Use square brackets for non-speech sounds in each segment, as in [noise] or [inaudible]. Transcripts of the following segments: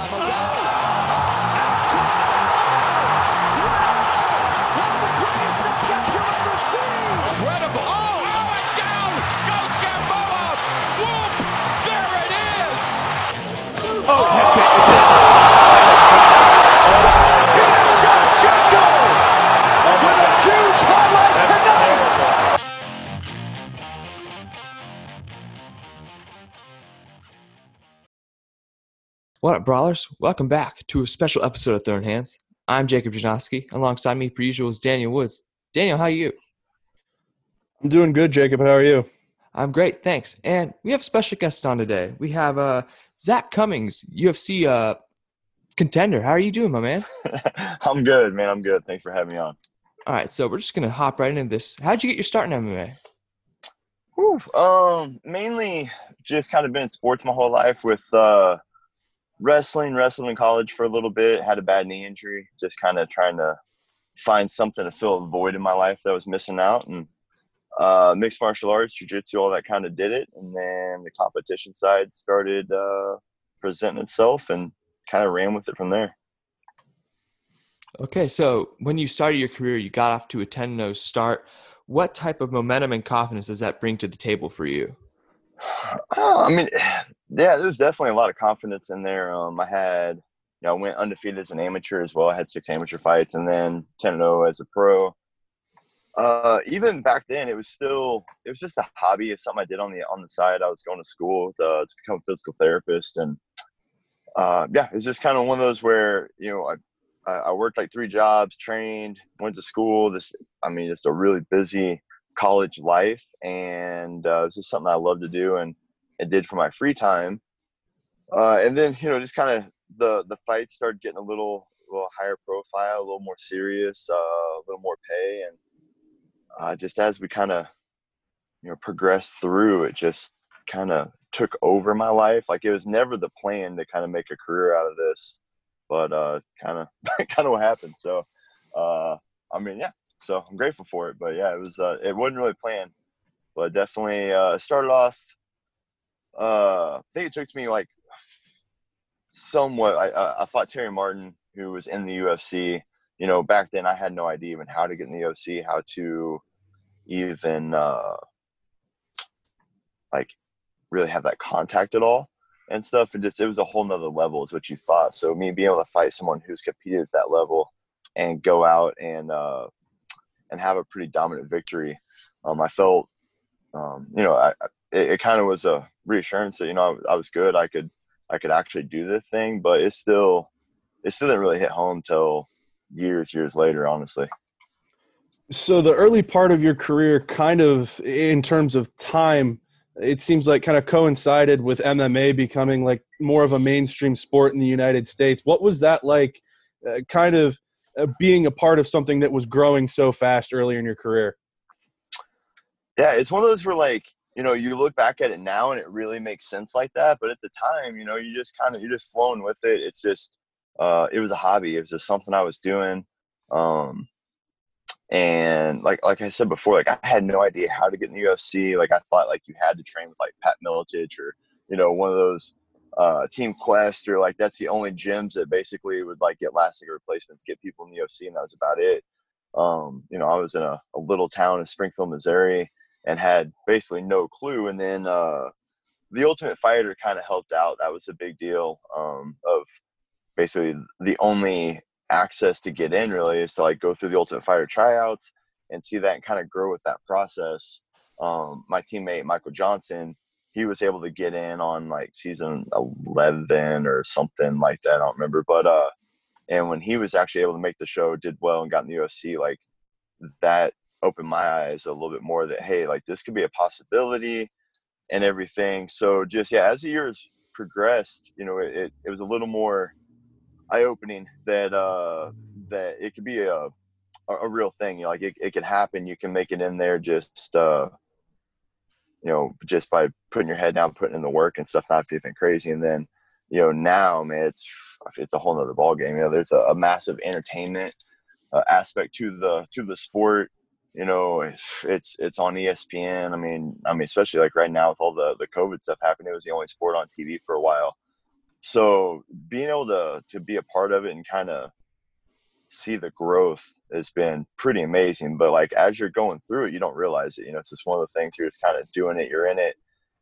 by Modelo. Brawlers? Welcome back to a special episode of Thrown Hands. I'm Jacob Janoski. Alongside me, per usual, is Daniel Woods. Daniel, how are you? I'm doing good, Jacob. How are you? I'm great, thanks. And we have a special guest on today. We have uh, Zak Cummings, UFC uh, contender. How are you doing, my man? [laughs] I'm good, man. I'm good. Thanks for having me on. All right, so we're just gonna hop right into this. How'd you get your start in MMA? Whew. Um, mainly just kind of been in sports my whole life with uh, wrestling, wrestling in college for a little bit. Had a bad knee injury. Just kind of trying to find something to fill a void in my life that was missing out, and uh, mixed martial arts, jujitsu, all that kind of did it. And then the competition side started uh, presenting itself, and kind of ran with it from there. Okay, so when you started your career, you got off to a 10 0 start. What type of momentum and confidence does that bring to the table for you? Oh, [sighs] I mean, yeah, there was definitely a lot of confidence in there. Um, I had, you know, I went undefeated as an amateur as well. I had six amateur fights, and then 10-0 as a pro. Uh, even back then, it was still, it was just a hobby. It's something I did on the on the side. I was going to school to, to become a physical therapist, and uh, yeah, it was just kind of one of those where you know I. I I worked like three jobs, trained, went to school. This, I mean, just a really busy college life, and uh, it was just something I love to do and, and did for my free time. Uh, and then you know, just kind of the the fights started getting a little a little higher profile, a little more serious, uh, a little more pay, and uh, just as we kind of you know progressed through, it just kind of took over my life. Like it was never the plan to kind of make a career out of this, but uh, kind of [laughs] kind of what happened. So, uh, I mean, yeah. So I'm grateful for it. But yeah, it was uh, it wasn't really planned, but definitely uh, started off. Uh, I think it took me like somewhat. I I fought Terry Martin, who was in the UFC. You know, back then I had no idea even how to get in the UFC, how to even uh, like really have that contact at all and stuff. And just it was a whole nother level, is what you thought. So me being able to fight someone who's competed at that level and go out and uh, and have a pretty dominant victory, um, I felt, um, you know, I, I- it, it kind of was a reassurance that you know I, I was good. I could I could actually do this thing, but it still it still didn't really hit home till years years later, honestly. So the early part of your career, kind of in terms of time, it seems like kind of coincided with MMA becoming like more of a mainstream sport in the United States. What was that like? Uh, kind of uh, being a part of something that was growing so fast earlier in your career. Yeah, it's one of those where like you know you look back at it now and it really makes sense like that, but at the time, you know, you just kind of you're just flowing with it. It's just uh, it was a hobby. It was just something I was doing. Um, and like like I said before, like I had no idea how to get in the UFC. Like I thought like you had to train with like Pat Miletich or you know one of those uh, Team Quest or like that's the only gyms that basically would like get last second replacements, get people in the UFC, and that was about it. Um, you know, I was in a, a little town in Springfield, Missouri, and had basically no clue. And then uh, the Ultimate Fighter kind of helped out. That was a big deal um, of basically the only access to get in really is to like go through the Ultimate Fighter tryouts and see that and kind of grow with that process. Um, my teammate Michael Johnson, he was able to get in on like season 11 or something like that. I don't remember, but uh, and when he was actually able to make the show, did well and got in the UFC, like that opened my eyes a little bit more that hey, like this could be a possibility and everything. So just yeah, as the years progressed, you know, it, it, was a little more eye opening that uh that it could be a a, real thing. You know, like it, it can happen. You can make it in there just uh you know, just by putting your head down, putting in the work and stuff, not anything crazy. And then, you know, now, man, it's it's a whole nother ball game. You know, there's a, a massive entertainment uh, aspect to the to the sport. You know, it's, it's on ESPN. I mean, I mean, especially like right now with all the the COVID stuff happening, it was the only sport on TV for a while. so being able to to be a part of it and kind of see the growth has been pretty amazing. But like as you're going through it, you don't realize it. You know, it's just one of the things you're just kind of doing it. You're in it,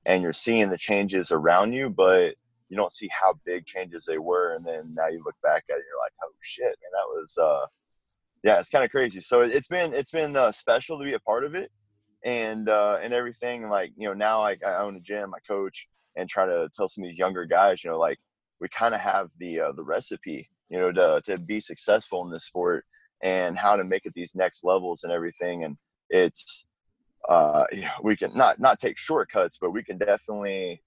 and you're seeing the changes around you, but you don't see how big changes they were. And then now you look back at it, you're like, oh shit, man, that was uh, yeah, it's kind of crazy. So it's been it's been uh, special to be a part of it, and uh, and everything. Like you know, now like I own a gym, I coach, and try to tell some of these younger guys, you know, like we kind of have the uh, the recipe, you know, to to be successful in this sport and how to make it these next levels and everything. And it's uh, you know, we can not not take shortcuts, but we can definitely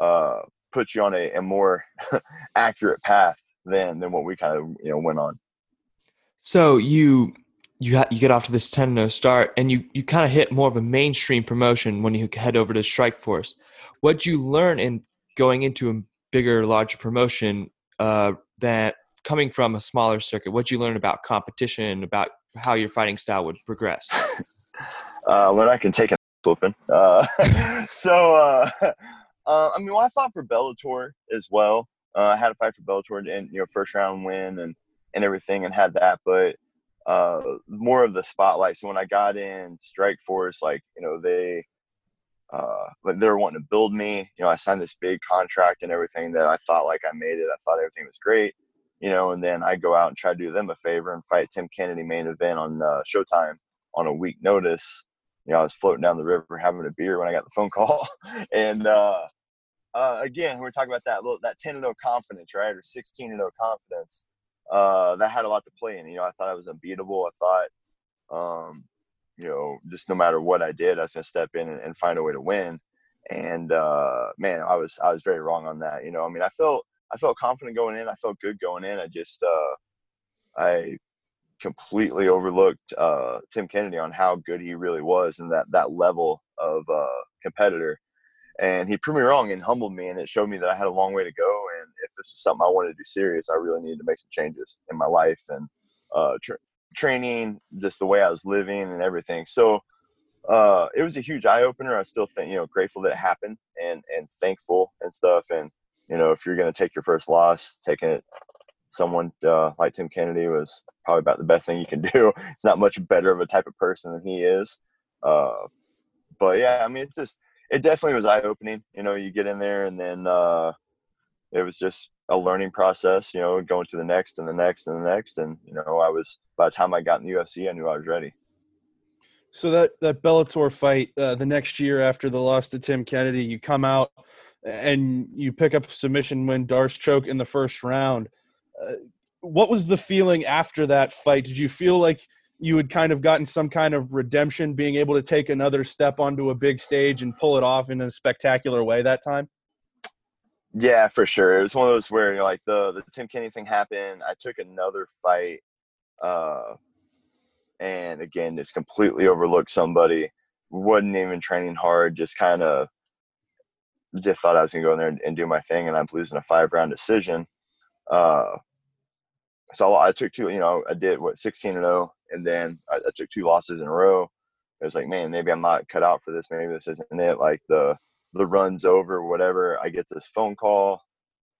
uh, put you on a, a more [laughs] accurate path than than what we kind of you know went on. So you you ha- you get off to this 10-0 start and you you kind of hit more of a mainstream promotion when you head over to Strikeforce. What'd you learn in going into a bigger, larger promotion uh, that coming from a smaller circuit? What'd you learn about competition, about how your fighting style would progress? [laughs] uh, when I can take a [laughs] whooping. Uh, [laughs] so, uh, uh, I mean, well, I fought for Bellator as well. Uh, I had a fight for Bellator and you know first round win and and everything and had that, but uh, more of the spotlight. So when I got in Strikeforce, like you know they uh, like they were wanting to build me. You know, I signed this big contract and everything that I thought like I made it. I thought everything was great. You know, and then I go out and try to do them a favor and fight Tim Kennedy main event on uh, Showtime on a week notice. You know, I was floating down the river having a beer when I got the phone call, [laughs] and uh, uh, again, we are talking about that little that ten and zero oh confidence, right, or sixteen and zero oh confidence. Uh, that had a lot to play in. You know, I thought I was unbeatable. I thought, um, you know, just no matter what I did, I was gonna step in and, and find a way to win. And uh, man, I was I was very wrong on that. You know, I mean, I felt I felt confident going in. I felt good going in. I just uh, I completely overlooked uh, Tim Kennedy on how good he really was and that that level of uh, competitor. And he proved me wrong and humbled me, and it showed me that I had a long way to go. If this is something I wanted to do serious, I really needed to make some changes in my life and uh, tr- training, just the way I was living and everything. So uh, it was a huge eye opener. I still think, you know, grateful that it happened and, and thankful and stuff. And, you know, if you're going to take your first loss, taking it someone uh, like Tim Kennedy was probably about the best thing you can [laughs] do. He's not much better of a type of person than he is. Uh, but yeah, I mean, it's just, it definitely was eye opening. You know, you get in there and then uh, it was just a learning process, you know, going to the next and the next and the next. And, you know, I was, by the time I got in the UFC, I knew I was ready. So that, that Bellator fight uh, the next year after the loss to Tim Kennedy, you come out and you pick up a submission win, Darce choke in the first round. Uh, what was the feeling after that fight? Did you feel like you had kind of gotten some kind of redemption, being able to take another step onto a big stage and pull it off in a spectacular way that time? Yeah, for sure. It was one of those where like the the Tim Kenny thing happened. I took another fight, uh, and again, just completely overlooked somebody. wasn't even training hard. Just kind of just thought I was gonna go in there and, and, do my thing, and I'm losing a five round decision. Uh, so I took two. You know, I did what 16 and 0, and then I, I took two losses in a row. It was like, man, maybe I'm not cut out for this. Maybe this isn't it. Like the the run's over, whatever, I get this phone call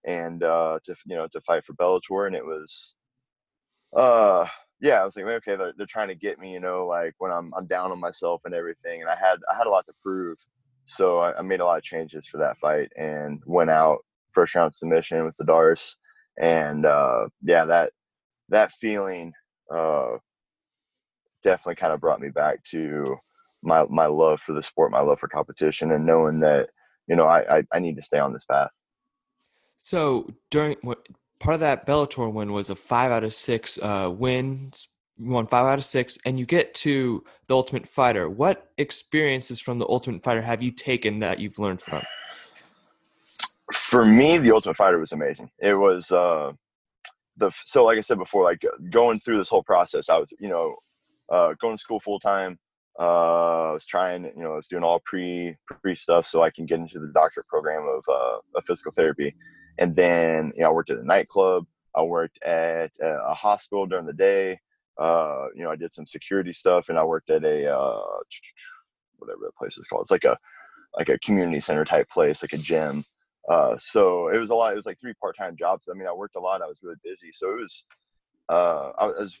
and uh, to you know to fight for Bellator, and it was, uh, yeah, I was like, okay, they're, they're trying to get me, you know, like when I'm I'm down on myself and everything, and I had I had a lot to prove, so I, I made a lot of changes for that fight and went out first round submission with the Darce, and uh, yeah, that that feeling uh, definitely kind of brought me back to my my love for the sport, my love for competition, and knowing that you know I I, I need to stay on this path. So during what part of that Bellator win was a five out of six uh, wins. You won five out of six, and you get to the Ultimate Fighter. What experiences from the Ultimate Fighter have you taken that you've learned from? For me, the Ultimate Fighter was amazing. It was uh, the so like I said before, like going through this whole process. I was you know uh, going to school full time, uh, I was trying, you know, I was doing all pre pre stuff so I can get into the doctorate program of, uh, of physical therapy. And then, you know, I worked at a nightclub. I worked at a hospital during the day. Uh, you know, I did some security stuff, and I worked at a uh, [tsk] whatever the place is called. It's like a like a community center type place, like a gym. Uh, so it was a lot. It was like three part-time jobs. I mean, I worked a lot. I was really busy. So it was, uh, I was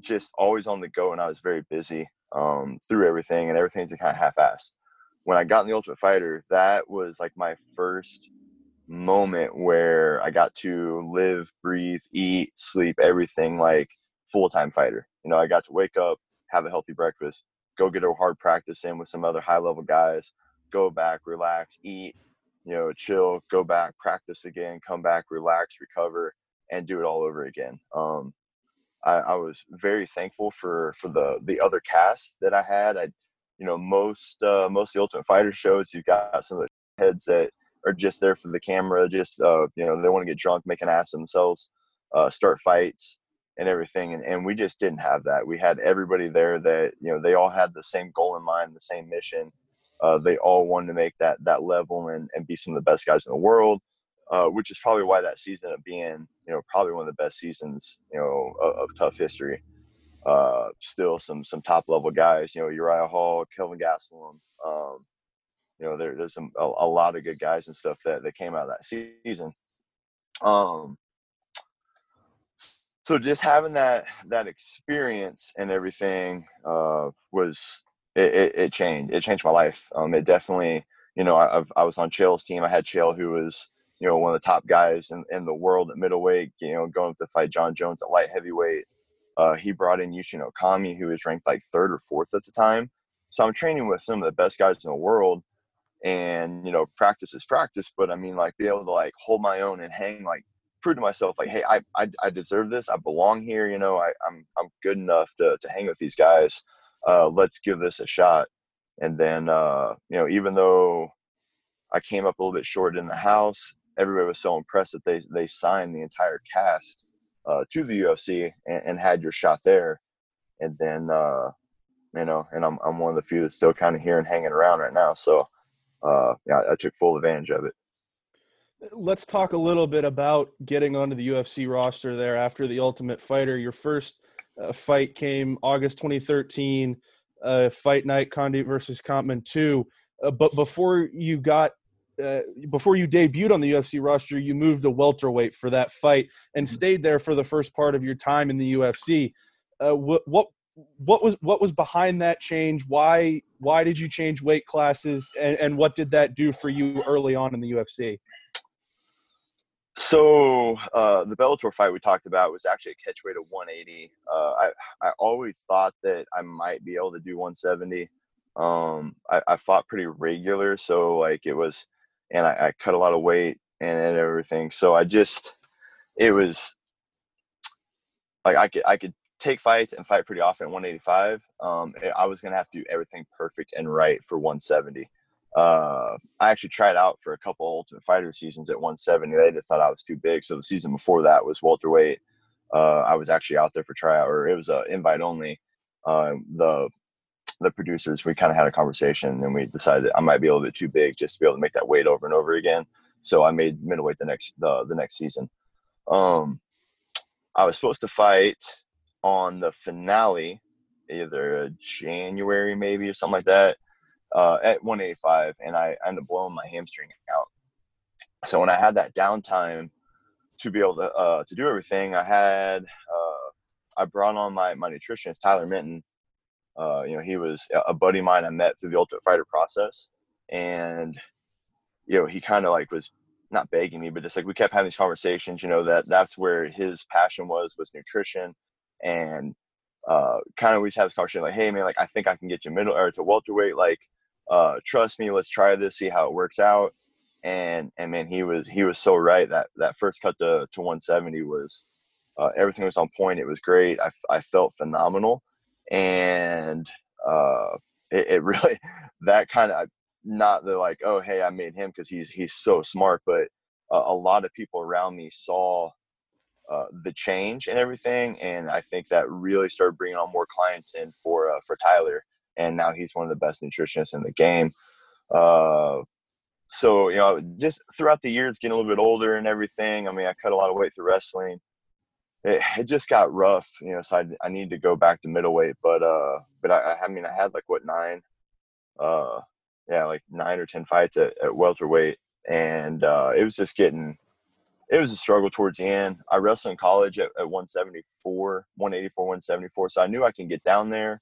just always on the go and I was very busy um, through everything and everything's kind of half-assed. When I got in the Ultimate Fighter, that was like my first moment where I got to live, breathe, eat, sleep, everything like full-time fighter. You know, I got to wake up, have a healthy breakfast, go get a hard practice in with some other high-level guys, go back, relax, eat, you know, chill, go back, practice again, come back, relax, recover, and do it all over again. Um, I, I was very thankful for for the the other cast that I had. I, you know, most uh, most of the Ultimate Fighter shows, you've got some of the heads that are just there for the camera, just uh, you know, they want to get drunk, make an ass of themselves, uh, start fights and everything. And, and we just didn't have that. We had everybody there that, you know, they all had the same goal in mind, the same mission. Uh, they all wanted to make that that level and, and be some of the best guys in the world uh, which is probably why that season of being, you know, probably one of the best seasons, you know, of, of TUF history. Uh, still some some top level guys, you know, Uriah Hall, Kelvin Gastelum. Um, you know, there, there's some a, a, lot of good guys and stuff that that came out of that season. Um, so just having that that experience and everything uh, was it, it, it, changed. It changed my life. Um, it definitely, you know, I, I was on Chael's team. I had Chael, who was you know, one of the top guys in, in the world at middleweight, you know, going to fight Jon Jones at light heavyweight. Uh, he brought in Yushin Okami, who was ranked like third or fourth at the time. So I'm training with some of the best guys in the world. And, you know, practice is practice, but I mean, like, be able to like hold my own and hang, like, prove to myself, like, hey, I, I, I deserve this. I belong here. You know, I, I'm, I'm good enough to, to hang with these guys. Uh, let's give this a shot. And then, uh, you know, even though I came up a little bit short in the house, everybody was so impressed that they they signed the entire cast uh, to the UFC and, and, had your shot there. And then uh, you know, and I'm I'm one of the few that's still kind of here and hanging around right now. So uh, yeah, I took full advantage of it. Let's talk a little bit about getting onto the UFC roster there after the Ultimate Fighter. Your first uh, fight came August 2013, uh, Fight Night Condit versus Kampmann 2. Uh, but before you got uh, before you debuted on the UFC roster, you moved to welterweight for that fight and mm-hmm. stayed there for the first part of your time in the UFC. Uh, what, what what was what was behind that change? Why why did you change weight classes, and, and what did that do for you early on in the UFC? So uh, the Bellator fight we talked about was actually a catch weight of 180. Uh, I I always thought that I might be able to do 170. Um, I, I fought pretty regular, so like it was and I, I cut a lot of weight and, and everything. So I just, it was like I could I could take fights and fight pretty often at 185. Um, I was gonna have to do everything perfect and right for 170. Uh, I actually tried out for a couple Ultimate Fighter seasons at 170. They just thought I was too big. So the season before that was welterweight. Uh, I was actually out there for tryout, or it was a invite only. Uh, the the producers, we kind of had a conversation and we decided I might be a little bit too big just to be able to make that weight over and over again. So I made middleweight the next the, the next season. Um, I was supposed to fight on the finale, either January maybe or something like that, uh, at 185, and I ended up blowing my hamstring out. So when I had that downtime to be able to uh, to do everything, I had uh, I brought on my my nutritionist Tyler Minton, uh, you know, he was a buddy of mine I met through the Ultimate Fighter process, and you know, he kind of like was not begging me, but just like we kept having these conversations. You know, that that's where his passion was was nutrition, and uh, kind of we just have this conversation like, hey man, like I think I can get you middle or to welterweight. Like, uh, trust me, let's try this, see how it works out. And and man, he was he was so right. That that first cut to to 170 was uh, everything was on point. It was great. I I felt phenomenal and uh, it, it [laughs] really that kind of not the like oh hey I made him because he's he's so smart, but uh, a lot of people around me saw uh, the change and everything, and I think that really started bringing on more clients in for uh, for Tyler, and now he's one of the best nutritionists in the game. Uh, so you know, just throughout the years, getting a little bit older and everything. I mean, I cut a lot of weight through wrestling it, it just got rough, you know. So I, I need to go back to middleweight, but uh, but I, I mean, I had like what nine, uh, yeah, like nine or ten fights at, at welterweight, and uh, it was just getting it was a struggle towards the end. I wrestled in college at, at 174, 184, 174, so I knew I can get down there,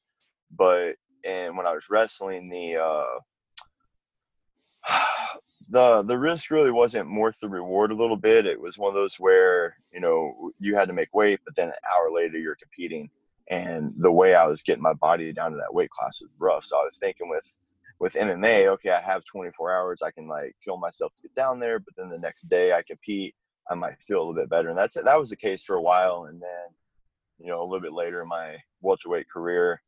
but and when I was wrestling, the uh, [sighs] the the risk really wasn't worth the reward a little bit. It was one of those where you know you had to make weight, but then an hour later you're competing, and the way I was getting my body down to that weight class was rough. So I was thinking with with MMA, okay, I have 24 hours, I can like kill myself to get down there, but then the next day I compete, I might feel a little bit better, and that's that was the case for a while, and then you know a little bit later in my welterweight career,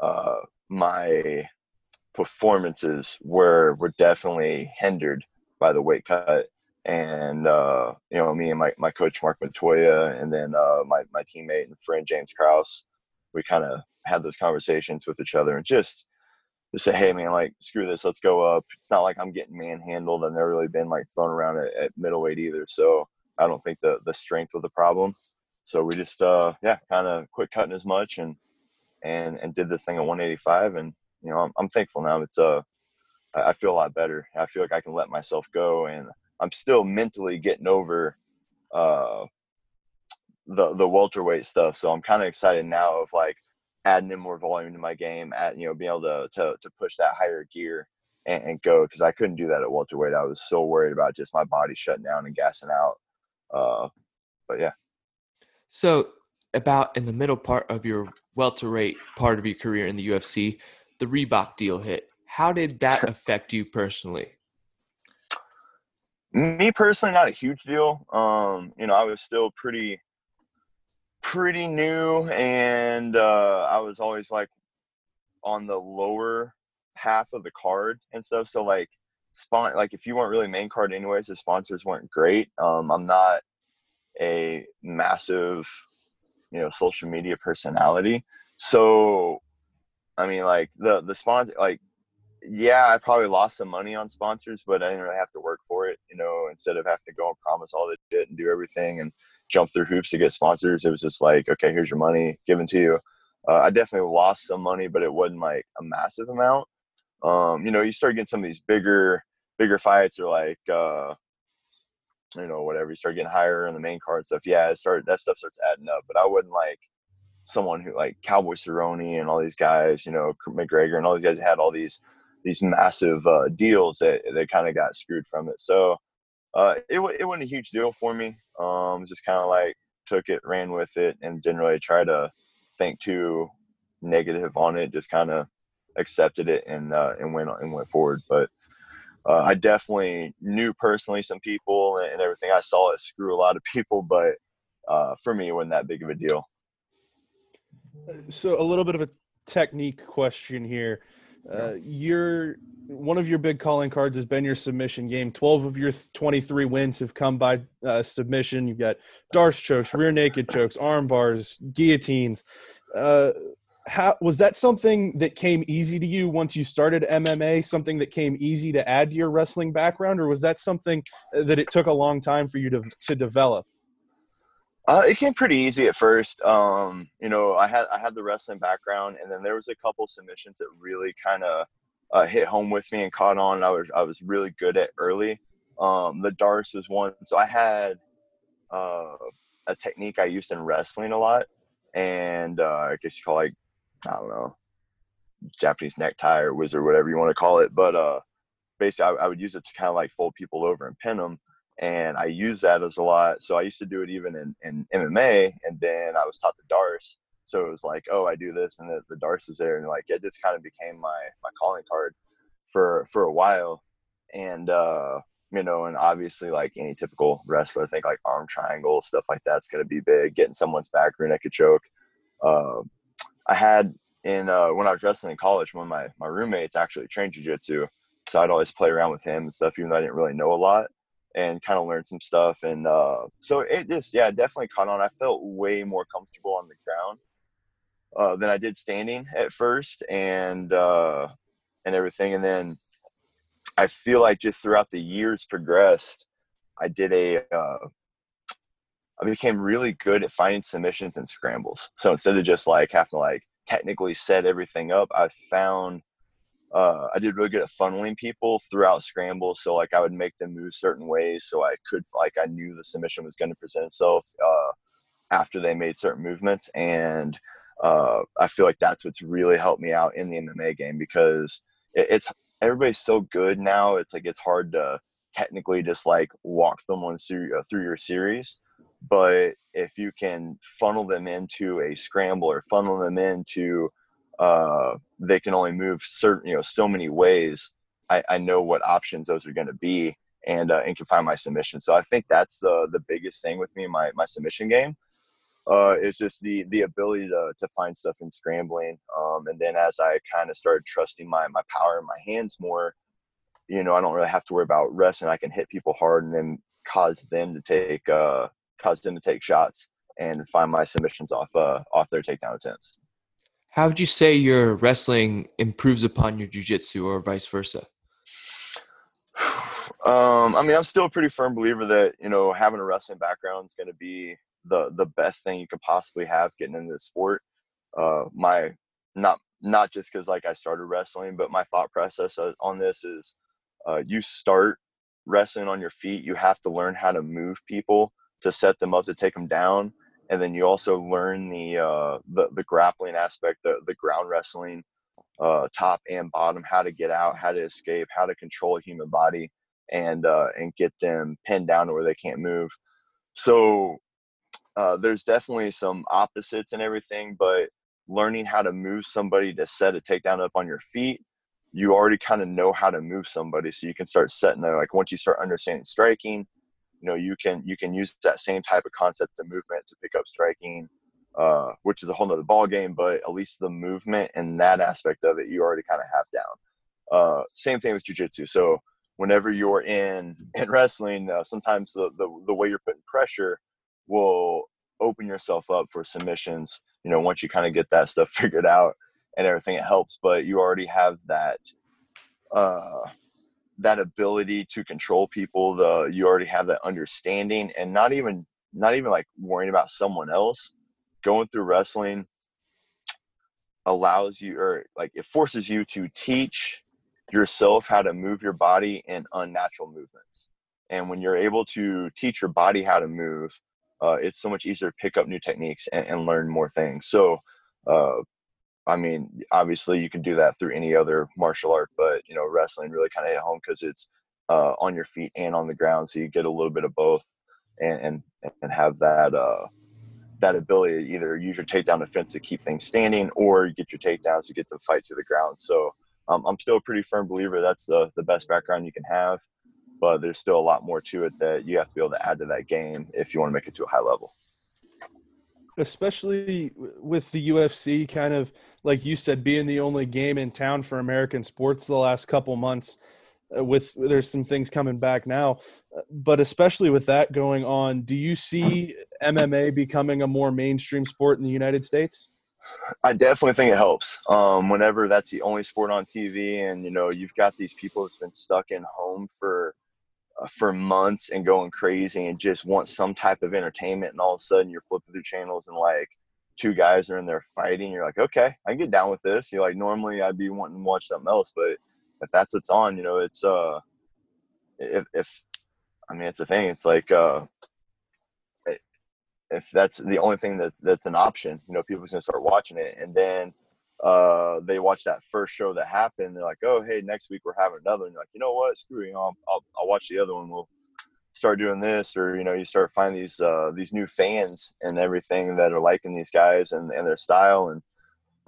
uh, my performances were were definitely hindered by the weight cut. And uh, you know, me and my, my coach Mark Montoya, and then uh, my my teammate and friend James Krause, we kind of had those conversations with each other and just just say, hey man, like screw this, let's go up. It's not like I'm getting manhandled. I've never really been like thrown around at, at middleweight either, so I don't think the the strength was the problem. So we just uh yeah, kind of quit cutting as much and and and did the thing at 185 and you know, I'm, I'm thankful now. It's uh, I feel a lot better. I feel like I can let myself go, and I'm still mentally getting over uh, the the welterweight stuff. So I'm kind of excited now of like adding in more volume to my game, at you know being able to to, to push that higher gear and, and go because I couldn't do that at welterweight. I was so worried about just my body shutting down and gassing out. Uh, but yeah. So about in the middle part of your welterweight part of your career in the UFC, the Reebok deal hit. How did that [laughs] affect you personally? Me personally, not a huge deal. Um, you know, I was still pretty, pretty new, and uh, I was always like on the lower half of the card and stuff. So like, spon like if you weren't really main card anyways, the sponsors weren't great. Um, I'm not a massive, you know, social media personality, so I mean, like the the sponsor, like yeah, I probably lost some money on sponsors, but I didn't really have to work for it. You know, instead of having to go and promise all this shit and do everything and jump through hoops to get sponsors, it was just like, okay, here's your money given to you. Uh, I definitely lost some money, but it wasn't like a massive amount. Um, you know, you start getting some of these bigger, bigger fights, or like, uh, you know, whatever. You start getting higher in the main card stuff. Yeah, it started that stuff starts adding up. But I wouldn't like someone who like Cowboy Cerrone and all these guys, you know, McGregor and all these guys had all these these massive uh, deals that they kind of got screwed from it. So uh, it it wasn't a huge deal for me. Um, just kind of like took it, ran with it, and didn't really try to think too negative on it. Just kind of accepted it and uh, and went and went forward. But uh, I definitely knew personally some people and everything. I saw it screw a lot of [laughs] people, but uh, for me, it wasn't that big of a deal. So a little bit of a technique question here. Uh, your one of your big calling cards has been your submission game. Twelve of your twenty three wins have come by uh, submission. You've got Darce chokes, rear naked chokes, arm bars, guillotines. Uh, how was that something that came easy to you once you started MMA? Something that came easy to add to your wrestling background, or was that something that it took a long time for you to to develop? Uh, it came pretty easy at first. Um, you know, I had I had the wrestling background, and then there was a couple submissions that really kind of uh, hit home with me and caught on. I was I was really good at early. Um, the Darce was one, so I had uh, a technique I used in wrestling a lot, and uh, I guess you call it, like I don't know, Japanese necktie or wizard, whatever you want to call it. But uh, basically, I, I would use it to kind of like fold people over and pin them and I use that as a lot. So I used to do it even in, in MMA, and then I was taught the Darce. So it was like, oh, I do this, and the, the Darce is there, and like it just kind of became my my calling card for for a while, and uh, you know, and obviously like any typical wrestler, I think like arm triangle stuff like that's going to be big. Getting someone's back rear naked choke. Uh, I had in uh, when I was wrestling in college, one of my my roommates actually trained jujitsu, so I'd always play around with him and stuff, even though I didn't really know a lot and kind of learned some stuff. And uh, so it just, yeah, definitely caught on. I felt way more comfortable on the ground uh, than I did standing at first, and uh, and everything. And then I feel like just throughout the years progressed, I did a. Uh, I became really good at finding submissions and scrambles. So instead of just like having to like technically set everything up, I found uh, I did really good at funneling people throughout scramble. So like I would make them move certain ways, so I could like I knew the submission was going to present itself uh, after they made certain movements, and uh, I feel like that's what's really helped me out in the MMA game because it, it's everybody's so good now. It's like it's hard to technically just like walk someone through through your series, but if you can funnel them into a scramble or funnel them into uh, they can only move certain you know so many ways. I, I know what options those are going to be and uh, and can find my submission. So I think that's the the biggest thing with me my my submission game uh, is just the the ability to to find stuff in scrambling. Um, and then as I kind of started trusting my my power in my hands more, you know, I don't really have to worry about wrestling. I can hit people hard and then cause them to take uh, cause them to take shots and find my submissions off uh, off their takedown attempts. How would you say your wrestling improves upon your jujitsu or vice versa? [sighs] Um, I mean, I'm still a pretty firm believer that you know having a wrestling background is going to be the the best thing you could possibly have getting into the sport. Uh, my not not just because like I started wrestling, but my thought process on this is uh, you start wrestling on your feet. You have to learn how to move people to set them up to take them down, and then you also learn the uh, the, the grappling aspect, the the ground wrestling, uh, top and bottom, how to get out, how to escape, how to control a human body, and uh, and get them pinned down to where they can't move. So uh, there's definitely some opposites and everything, but learning how to move somebody to set a takedown up on your feet, you already kind of know how to move somebody, so you can start setting there. Like once you start understanding striking, you know you can you can use that same type of concept of movement to pick up striking, uh, which is a whole nother ball game. But at least the movement and that aspect of it, you already kind of have down. Uh, same thing with jujitsu. So whenever you're in [laughs] in wrestling, uh, sometimes the, the the way you're putting pressure will open yourself up for submissions you know once you kind of get that stuff [laughs] figured out and everything it helps but you already have that uh that ability to control people the you already have that understanding and not even not even like worrying about someone else going through wrestling allows you or like it forces you to teach yourself how to move your body in unnatural movements and when you're able to teach your body how to move uh, it's so much easier to pick up new techniques and, and learn more things. So, uh, I mean, obviously you can do that through any other martial art, but you know, wrestling really kind of hit home because it's uh, on your feet and on the ground, so you get a little bit of both, and and, and have that uh, that ability to either use your takedown defense to keep things standing, or get your takedowns to get the fight to the ground. So um, I'm still a pretty firm believer that's the the best background you can have but there's still a lot more to it that you have to be able to add to that game if you want to make it to a high level. Especially with the UFC, kind of like you said, being the only game in town for American sports the last couple months. Uh, with there's some things coming back now, uh, but especially with that going on, do you see MMA becoming a more mainstream sport in the United States? I definitely think it helps. Um, whenever that's the only sport on TV, and you know you've got these people that's been stuck in home for for months and going crazy and just want some type of entertainment and all of a sudden you're flipping through channels and like two guys are in there fighting you're like okay i can get down with this. You're like normally i'd be wanting to watch something else but if that's what's on you know it's uh if if i mean it's a thing it's like uh if that's the only thing that that's an option you know people's gonna start watching it and then uh, they watch that first show that happened. They're like, oh, hey, next week we're having another. And you're like, you know what? Screw you. I'll, I'll, I'll watch the other one. We'll start doing this. Or, you know, you start finding these, uh, these new fans and everything that are liking these guys and, and their style. And,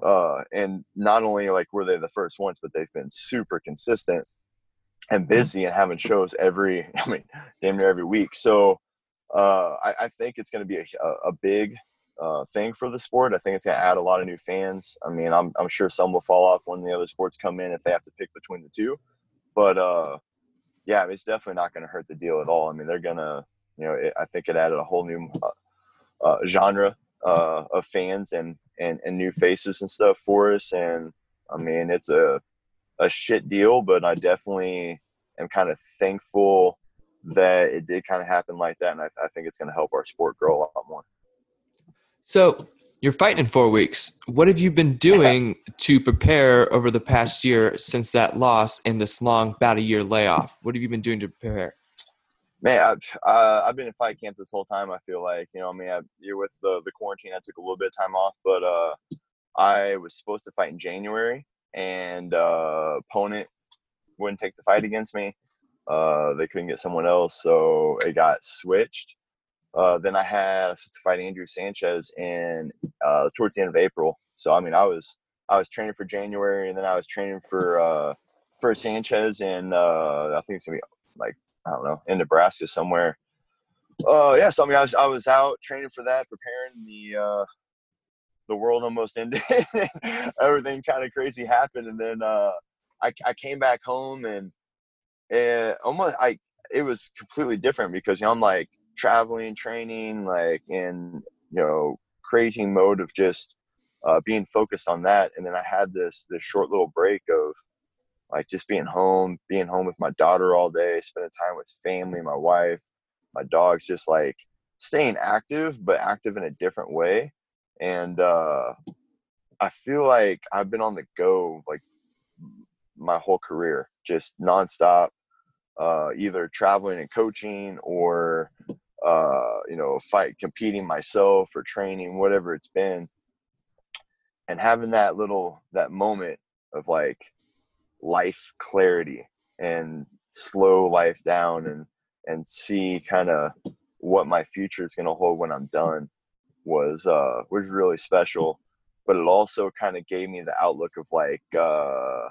uh, and not only like were they the first ones, but they've been super consistent and mm-hmm. busy and having shows every, [laughs] I mean, damn near every week. So, uh, I, I think it's going to be a, a big uh, thing for the sport. I think it's going to add a lot of new fans. I mean, I'm, I'm sure some will fall off when the other sports come in if they have to pick between the two. But uh, yeah, it's definitely not going to hurt the deal at all. I mean, they're going to, you know, it, I think it added a whole new uh, uh, genre uh, of fans and, and, and new faces and stuff for us. And I mean, it's a, a shit deal, but I definitely am kind of thankful that it did kind of happen like that. And I, I think it's going to help our sport grow a lot more. So You're fighting in four weeks. What have you been doing to prepare over the past year since that loss and this long, about a year layoff? What have you been doing to prepare? Man, I've, uh, I've been in fight camp this whole time. I feel like you know, I mean, I, you're with the the quarantine. I took a little bit of time off, but uh, I was supposed to fight in January, and uh, opponent wouldn't take the fight against me. Uh, they couldn't get someone else, so it got switched. Uh, then I had to fight Andrew Sanchez in uh, towards the end of April. So I mean, I was I was training for January, and then I was training for uh, for Sanchez, and uh, I think it's gonna be like I don't know in Nebraska somewhere. Uh, yeah, so I mean, I was I was out training for that, preparing the the world almost [laughs] ended. Everything kind of crazy happened, and then I I came back home and and almost I it was completely different because you know, I'm like traveling, training, like in you know crazy mode of just uh, being focused on that. And then I had this this short little break of like just being home, being home with my daughter all day, spending time with family, my wife, my dogs, just like staying active, but active in a different way. And uh, I feel like I've been on the go like my whole career, just nonstop, uh, either traveling and coaching or uh, you know, fight, competing myself or training, whatever it's been, and having that little that moment of like life clarity and slow life down and and see kind of what my future is going to hold when I'm done was uh was really special. But it also kind of gave me the outlook of like uh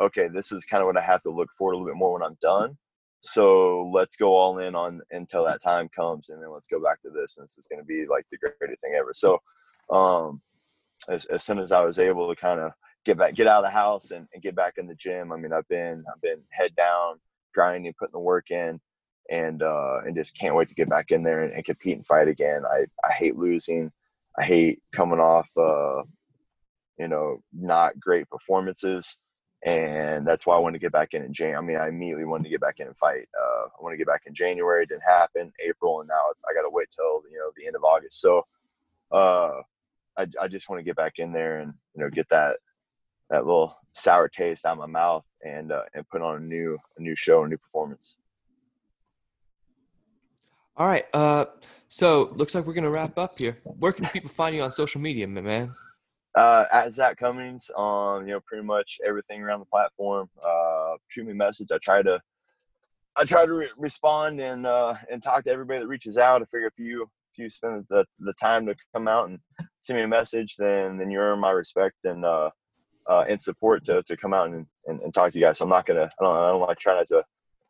okay this is kind of what I have to look for a little bit more when I'm done so let's go all in on until that time comes and then let's go back to this and this is going to be like the greatest thing ever. So um as, as soon as i was able to kind of get back get out of the house and, and get back in the gym i mean i've been i've been head down grinding putting the work in and uh and just can't wait to get back in there and, and compete and fight again. I i hate losing. I hate coming off uh you know not great performances and that's why I wanted to get back in in January. I mean, I immediately wanted to get back in and fight. Uh, I want to get back in January. It didn't happen. April, and now it's I got to wait till you know the end of August. So, uh, I I just want to get back in there and you know get that that little sour taste out of my mouth and uh, and put on a new a new show, a new performance. All right. Uh, so looks like we're gonna wrap up here. Where can people find you on social media, man? Uh, at Zak Cummings on you know pretty much everything around the platform. Uh, shoot me a message. I try to I try to re- respond and uh, and talk to everybody that reaches out. I figure if you if you spend the, the time to come out and send me a message, then then you earn my respect and uh, uh, and support to, to come out and, and, and talk to you guys. So I'm not gonna I don't I don't try not to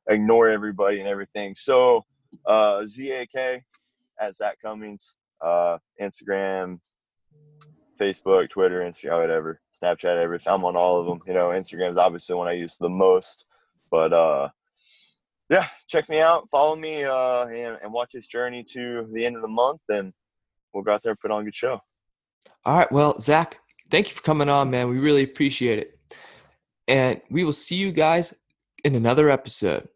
ignore everybody and everything. So uh, ZAK at Zak Cummings, uh, Instagram, Facebook, Twitter, Instagram, whatever, Snapchat, everything. I'm on all of them. You know, Instagram is obviously one I use the most, but uh, yeah, check me out, follow me, uh, and, and watch this journey to the end of the month, and we'll go out there and put on a good show. All right. Well, Zak, thank you for coming on, man. We really appreciate it. And we will see you guys in another episode.